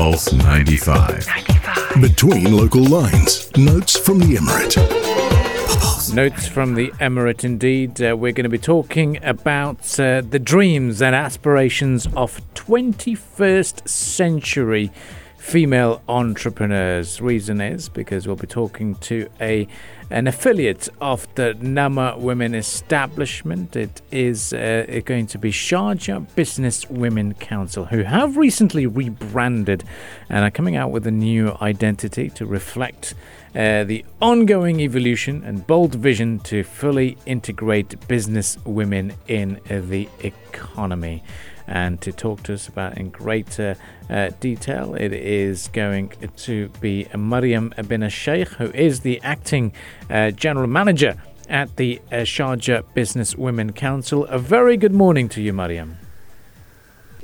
Pulse 95. 95. Between local lines, notes from the Emirate. Notes from the Emirate, indeed. Uh, we're going to be talking about uh, the dreams and aspirations of 21st century female entrepreneurs. Reason is because we'll be talking to a an affiliate of the Nama Women Establishment. It is uh, going to be Sharjah Business Women Council, who have recently rebranded and are coming out with a new identity to reflect uh, the ongoing evolution and bold vision to fully integrate business women in the economy and to talk to us about in greater uh, detail. It is going to be Mariam bin Sheikh, who is the acting uh, general manager at the uh, Sharjah Business Women Council. A very good morning to you, Mariam.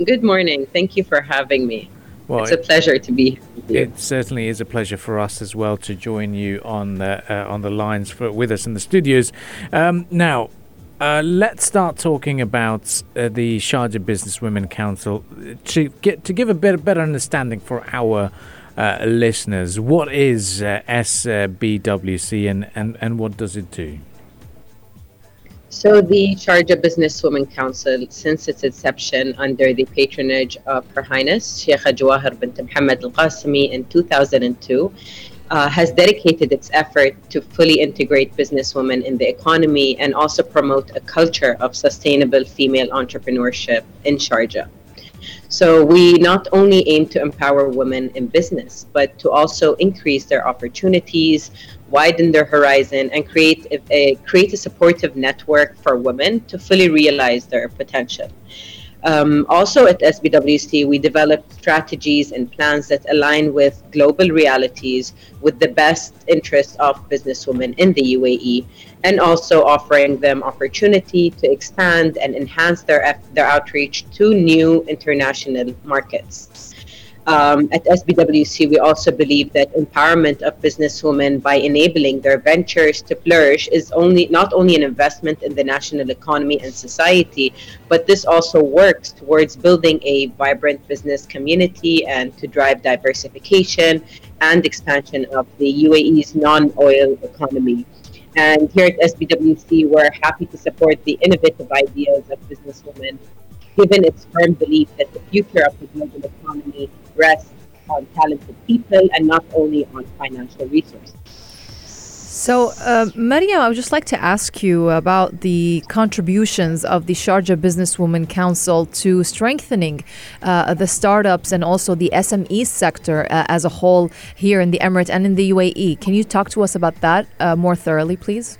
Good morning. Thank you for having me. Well, it's a pleasure to be here. It certainly is a pleasure for us as well to join you on the uh, on the lines for, with us in the studios. Um, now, uh, let's start talking about uh, the Sharjah Business Women Council to get to give a bit better understanding for our uh, listeners. What is uh, SBWC and, and, and what does it do? So, the Sharjah Business Women Council, since its inception under the patronage of Her Highness Sheikha Jawahir bint Muhammad Al Qasimi in 2002, uh, has dedicated its effort to fully integrate businesswomen in the economy and also promote a culture of sustainable female entrepreneurship in Sharjah. So, we not only aim to empower women in business, but to also increase their opportunities, widen their horizon, and create a, a create a supportive network for women to fully realize their potential. Um, also at SBWC, we developed strategies and plans that align with global realities with the best interests of businesswomen in the UAE and also offering them opportunity to expand and enhance their, their outreach to new international markets. Um, at SBWC, we also believe that empowerment of businesswomen by enabling their ventures to flourish is only not only an investment in the national economy and society, but this also works towards building a vibrant business community and to drive diversification and expansion of the UAE's non-oil economy. And here at SBWC, we're happy to support the innovative ideas of businesswomen given its firm belief that the future of the global economy rests on talented people and not only on financial resources. So, uh, Mariam, I would just like to ask you about the contributions of the Sharjah Businesswomen Council to strengthening uh, the startups and also the SME sector uh, as a whole here in the Emirate and in the UAE. Can you talk to us about that uh, more thoroughly, please?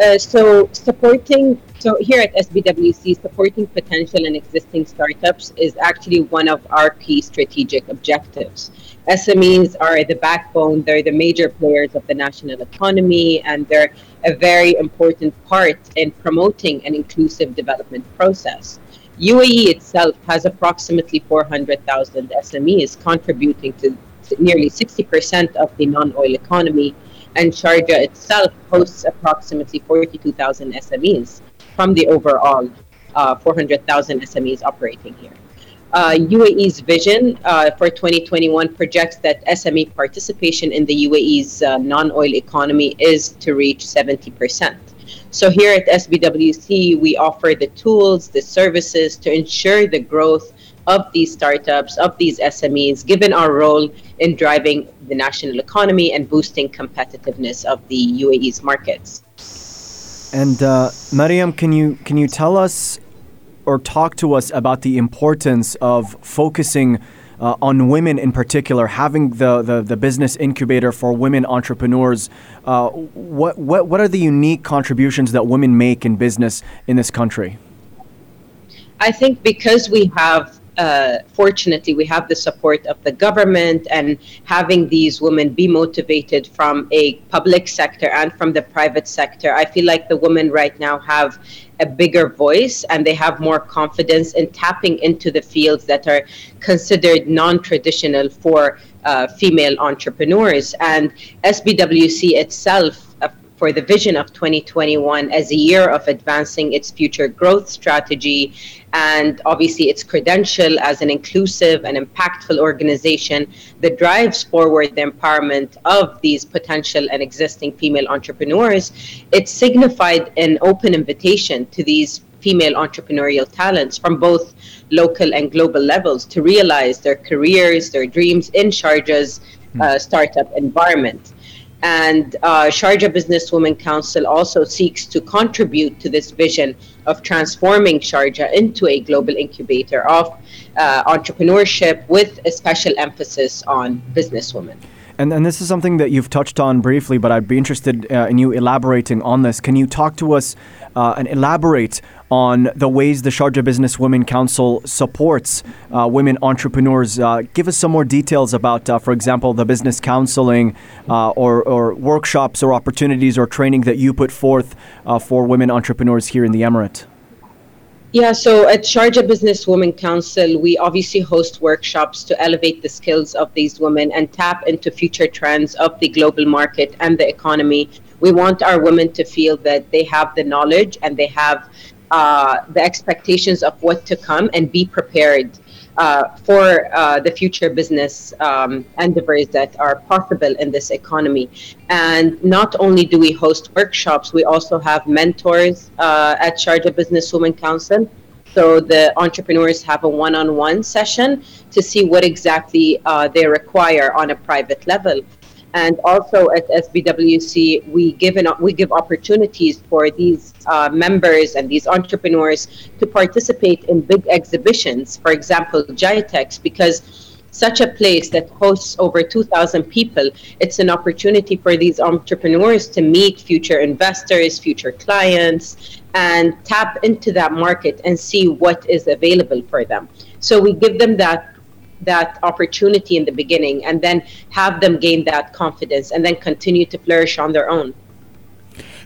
Uh, so supporting so here at SBWC, supporting potential and existing startups is actually one of our key strategic objectives. SMEs are the backbone; they're the major players of the national economy, and they're a very important part in promoting an inclusive development process. UAE itself has approximately 400,000 SMEs contributing to nearly 60% of the non-oil economy and Sharjah itself hosts approximately 42,000 SMEs from the overall uh, 400,000 SMEs operating here. Uh, UAE's vision uh, for 2021 projects that SME participation in the UAE's uh, non oil economy is to reach 70%. So, here at SBWC, we offer the tools, the services to ensure the growth of these startups, of these SMEs, given our role in driving the national economy and boosting competitiveness of the UAE's markets. And uh, Mariam, can you can you tell us or talk to us about the importance of focusing uh, on women in particular, having the, the, the, business incubator for women entrepreneurs. Uh, what, what, what are the unique contributions that women make in business in this country? I think because we have uh, fortunately, we have the support of the government and having these women be motivated from a public sector and from the private sector. I feel like the women right now have a bigger voice and they have more confidence in tapping into the fields that are considered non traditional for uh, female entrepreneurs. And SBWC itself for the vision of 2021 as a year of advancing its future growth strategy. And obviously its credential as an inclusive and impactful organization that drives forward the empowerment of these potential and existing female entrepreneurs, it signified an open invitation to these female entrepreneurial talents from both local and global levels to realize their careers, their dreams in Sharjah's uh, startup environment. And uh, Sharjah Businesswomen Council also seeks to contribute to this vision of transforming Sharjah into a global incubator of uh, entrepreneurship with a special emphasis on businesswomen. And, and this is something that you've touched on briefly, but I'd be interested uh, in you elaborating on this. Can you talk to us uh, and elaborate on the ways the Sharjah Business Women Council supports uh, women entrepreneurs. Uh, give us some more details about, uh, for example, the business counseling uh, or, or, workshops or opportunities or training that you put forth for women entrepreneurs here in the Emirate. Yeah, so at Sharjah Business Women Council, we obviously host workshops to elevate the skills of these women and tap into future trends of the global market and the economy. We want our women to feel that they have the knowledge and they have uh, the expectations of what to come and be prepared uh, for uh, the future business um, endeavors that are possible in this economy. And not only do we host workshops, we also have mentors uh, at Sharjah Business Women Council. So the entrepreneurs have a one-on-one session to see what exactly uh, they require on a private level and also at SBWC, we give an, we give opportunities for these uh, members and these entrepreneurs to participate in big exhibitions. For example, GITEX, because such a place that hosts over 2,000 people, it's an opportunity for these entrepreneurs to meet future investors, future clients, and tap into that market and see what is available for them. So we give them that that opportunity in the beginning and then have them gain that confidence and then continue to flourish on their own.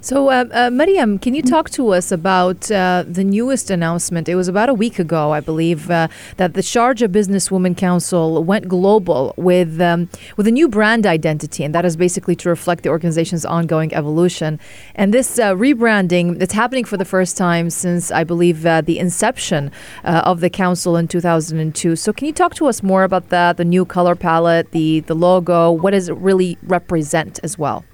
So, uh, uh, Mariam, can you talk to us about uh, the newest announcement? It was about a week ago, I believe, uh, that the Sharjah Businesswomen Council went global with um, with a new brand identity, and that is basically to reflect the organization's ongoing evolution. And this uh, rebranding, it's happening for the first time since I believe uh, the inception of the council in 2002. So, can you talk to us more about that? The new color palette, the the logo, what does it really represent as well?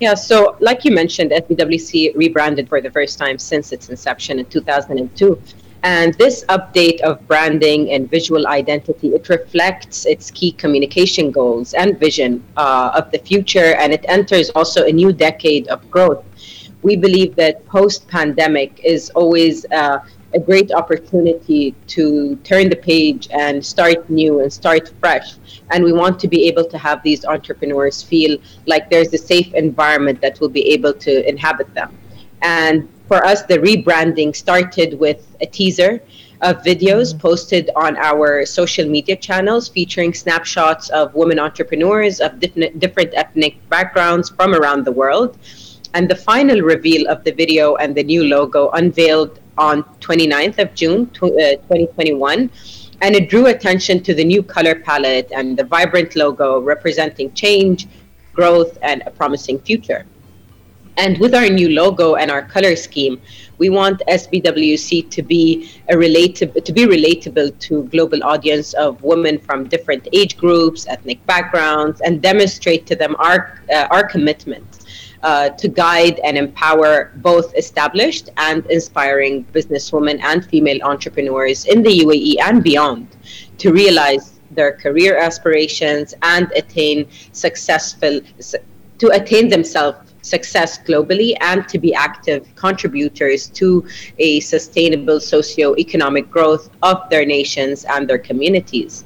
Yeah, so like you mentioned, SBWC rebranded for the first time since its inception in 2002. And this update of branding and visual identity, it reflects its key communication goals and vision uh, of the future, and it enters also a new decade of growth. We believe that post-pandemic is always uh, a great opportunity to turn the page and start new and start fresh. And we want to be able to have these entrepreneurs feel like there's a safe environment that will be able to inhabit them. And for us, the rebranding started with a teaser of videos mm-hmm. posted on our social media channels featuring snapshots of women entrepreneurs of different, different ethnic backgrounds from around the world. And the final reveal of the video and the new logo unveiled on 29th of June, 2021 uh, and it drew attention to the new color palette and the vibrant logo representing change, growth, and a promising future. And with our new logo and our color scheme, we want SBWC to be a relatable to be relatable to global audience of women from different age groups, ethnic backgrounds, and demonstrate to them our uh, our commitment uh, to guide and empower both established and inspiring businesswomen and female entrepreneurs in the UAE and beyond to realize their career aspirations and attain successful to attain themselves success globally and to be active contributors to a sustainable socio-economic growth of their nations and their communities.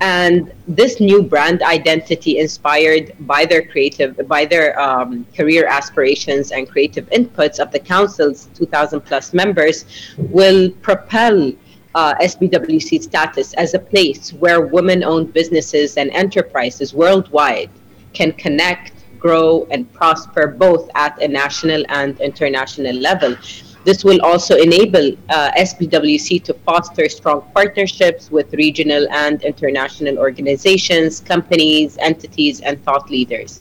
And this new brand identity, inspired by their creative, by their um, career aspirations and creative inputs of the council's 2,000 plus members, will propel uh, SBWC status as a place where women-owned businesses and enterprises worldwide can connect grow and prosper both at a national and international level. This will also enable uh, SBWC to foster strong partnerships with regional and international organizations, companies, entities, and thought leaders.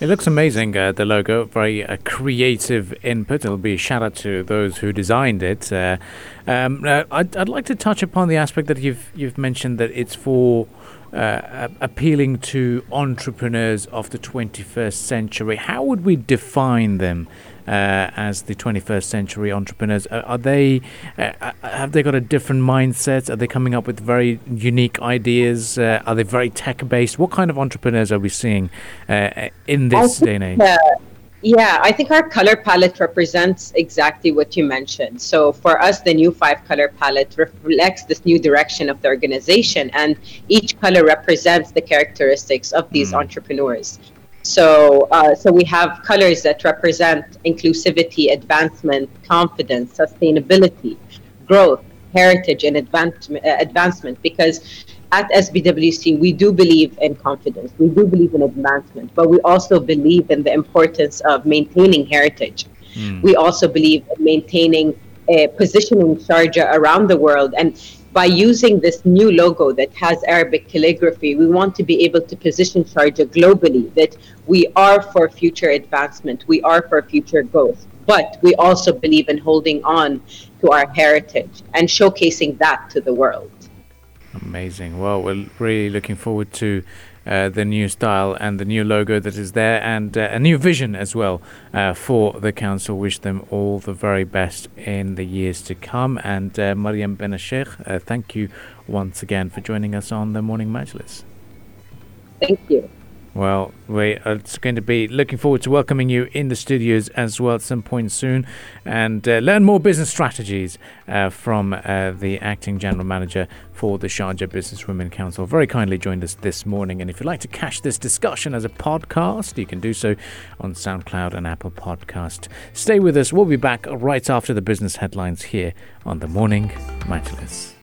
It looks amazing, uh, the logo. Very uh, creative input. It'll be a shout out to those who designed it. Uh, um, uh, I'd, I'd like to touch upon the aspect that you've you've mentioned that it's for uh, appealing to entrepreneurs of the 21st century. How would we define them? uh, as the 21st century entrepreneurs? Are, are they uh, uh, have they got a different mindset? Are they coming up with very unique ideas? Uh, are they very tech based? What kind of entrepreneurs are we seeing uh, in this day and age? Yeah, I think our color palette represents exactly what you mentioned. So for us, the new five color palette reflects this new direction of the organization, and each color represents the characteristics of these mm. entrepreneurs. So, uh, so we have colors that represent inclusivity, advancement, confidence, sustainability, growth, heritage, and advancement. Uh, advancement. Because at SBWC, we do believe in confidence, we do believe in advancement, but we also believe in the importance of maintaining heritage. Mm. We also believe in maintaining, uh, positioning Sharjah around the world and by using this new logo that has Arabic calligraphy, we want to be able to position Sharjah globally that we are for future advancement, we are for future growth, but we also believe in holding on to our heritage and showcasing that to the world. Amazing. Well, we're really looking forward to uh, the new style and the new logo that is there, and uh, a new vision as well uh, for the council. Wish them all the very best in the years to come. And uh, Mariam bin Sheikh, uh, thank you once again for joining us on the Morning Majlis. Thank you. Well, we are going to be looking forward to welcoming you in the studios as well at some point soon and uh, learn more business strategies uh, from uh, the acting general manager for the Sharjah Business Women Council. Very kindly joined us this morning. And if you'd like to catch this discussion as a podcast, you can do so on SoundCloud and Apple Podcast. Stay with us. We'll be back right after the business headlines here on the Morning Majlis.